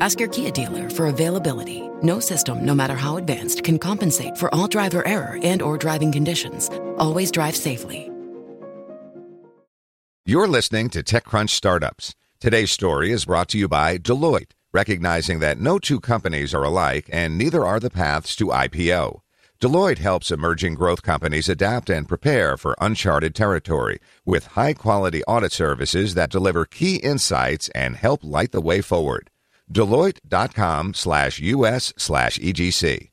Ask your Kia dealer for availability. No system, no matter how advanced, can compensate for all driver error and or driving conditions. Always drive safely. You're listening to TechCrunch Startups. Today's story is brought to you by Deloitte, recognizing that no two companies are alike and neither are the paths to IPO. Deloitte helps emerging growth companies adapt and prepare for uncharted territory with high quality audit services that deliver key insights and help light the way forward. Deloitte.com slash US slash EGC.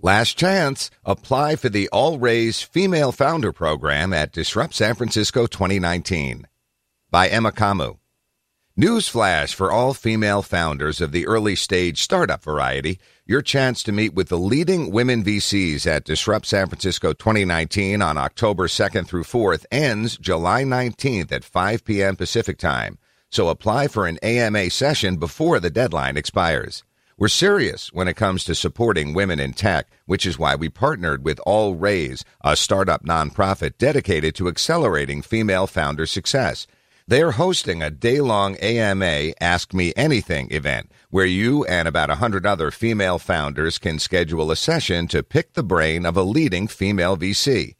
Last chance. Apply for the All Raise Female Founder Program at Disrupt San Francisco 2019. By Emma Comeau. Newsflash for all female founders of the early stage startup variety. Your chance to meet with the leading women VCs at Disrupt San Francisco 2019 on October 2nd through 4th ends July 19th at 5 p.m. Pacific Time. So apply for an AMA session before the deadline expires. We're serious when it comes to supporting women in tech, which is why we partnered with All Raise, a startup nonprofit dedicated to accelerating female founder success. They're hosting a day long AMA Ask Me Anything event where you and about a hundred other female founders can schedule a session to pick the brain of a leading female VC.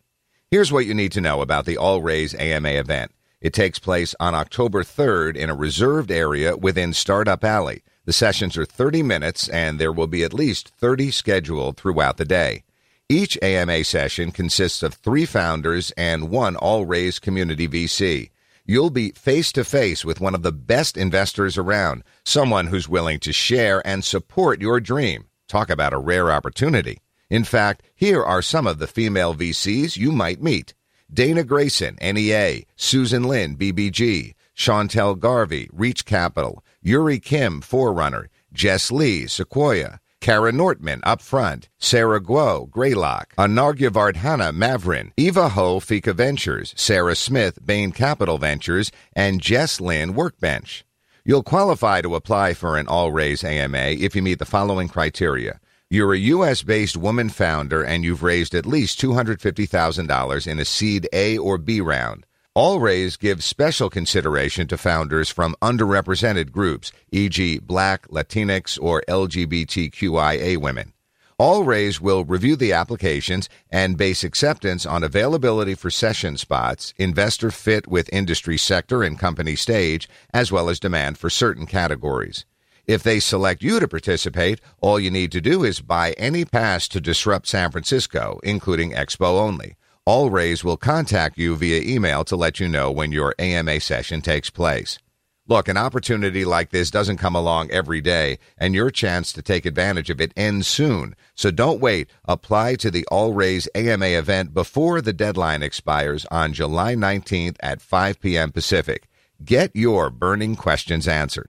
Here's what you need to know about the All Raise AMA event. It takes place on October 3rd in a reserved area within Startup Alley. The sessions are 30 minutes and there will be at least 30 scheduled throughout the day. Each AMA session consists of three founders and one All Raise community VC. You'll be face to face with one of the best investors around, someone who's willing to share and support your dream. Talk about a rare opportunity. In fact, here are some of the female VCs you might meet. Dana Grayson, NEA, Susan Lyne, BBG, Shauntel Garvey, Reach Capital, Eurie Kim, Forerunner, Jess Lee, Sequoia, Kara Nortman, Upfront, Sarah Guo, Greylock, Anarghya Vardhana, Maveron, Eva Ho, Fika Ventures, Sarah Smith, Bain Capital Ventures, and Jess Lin, Workbench. You'll qualify to apply for an All Raise AMA if you meet the following criteria. You're a U.S. based woman founder and you've raised at least $250,000 in a seed A or B round. All Raise gives special consideration to founders from underrepresented groups, e.g., Black, Latinx, or LGBTQIA women. All Raise will review the applications and base acceptance on availability for session spots, investor fit with industry sector and company stage, as well as demand for certain categories. If they select you to participate, all you need to do is buy any pass to Disrupt San Francisco, including Expo only. All Raise will contact you via email to let you know when your AMA session takes place. Look, an opportunity like this doesn't come along every day, and your chance to take advantage of it ends soon. So don't wait. Apply to the All Raise AMA event before the deadline expires on July 19th at 5 p.m. Pacific. Get your burning questions answered.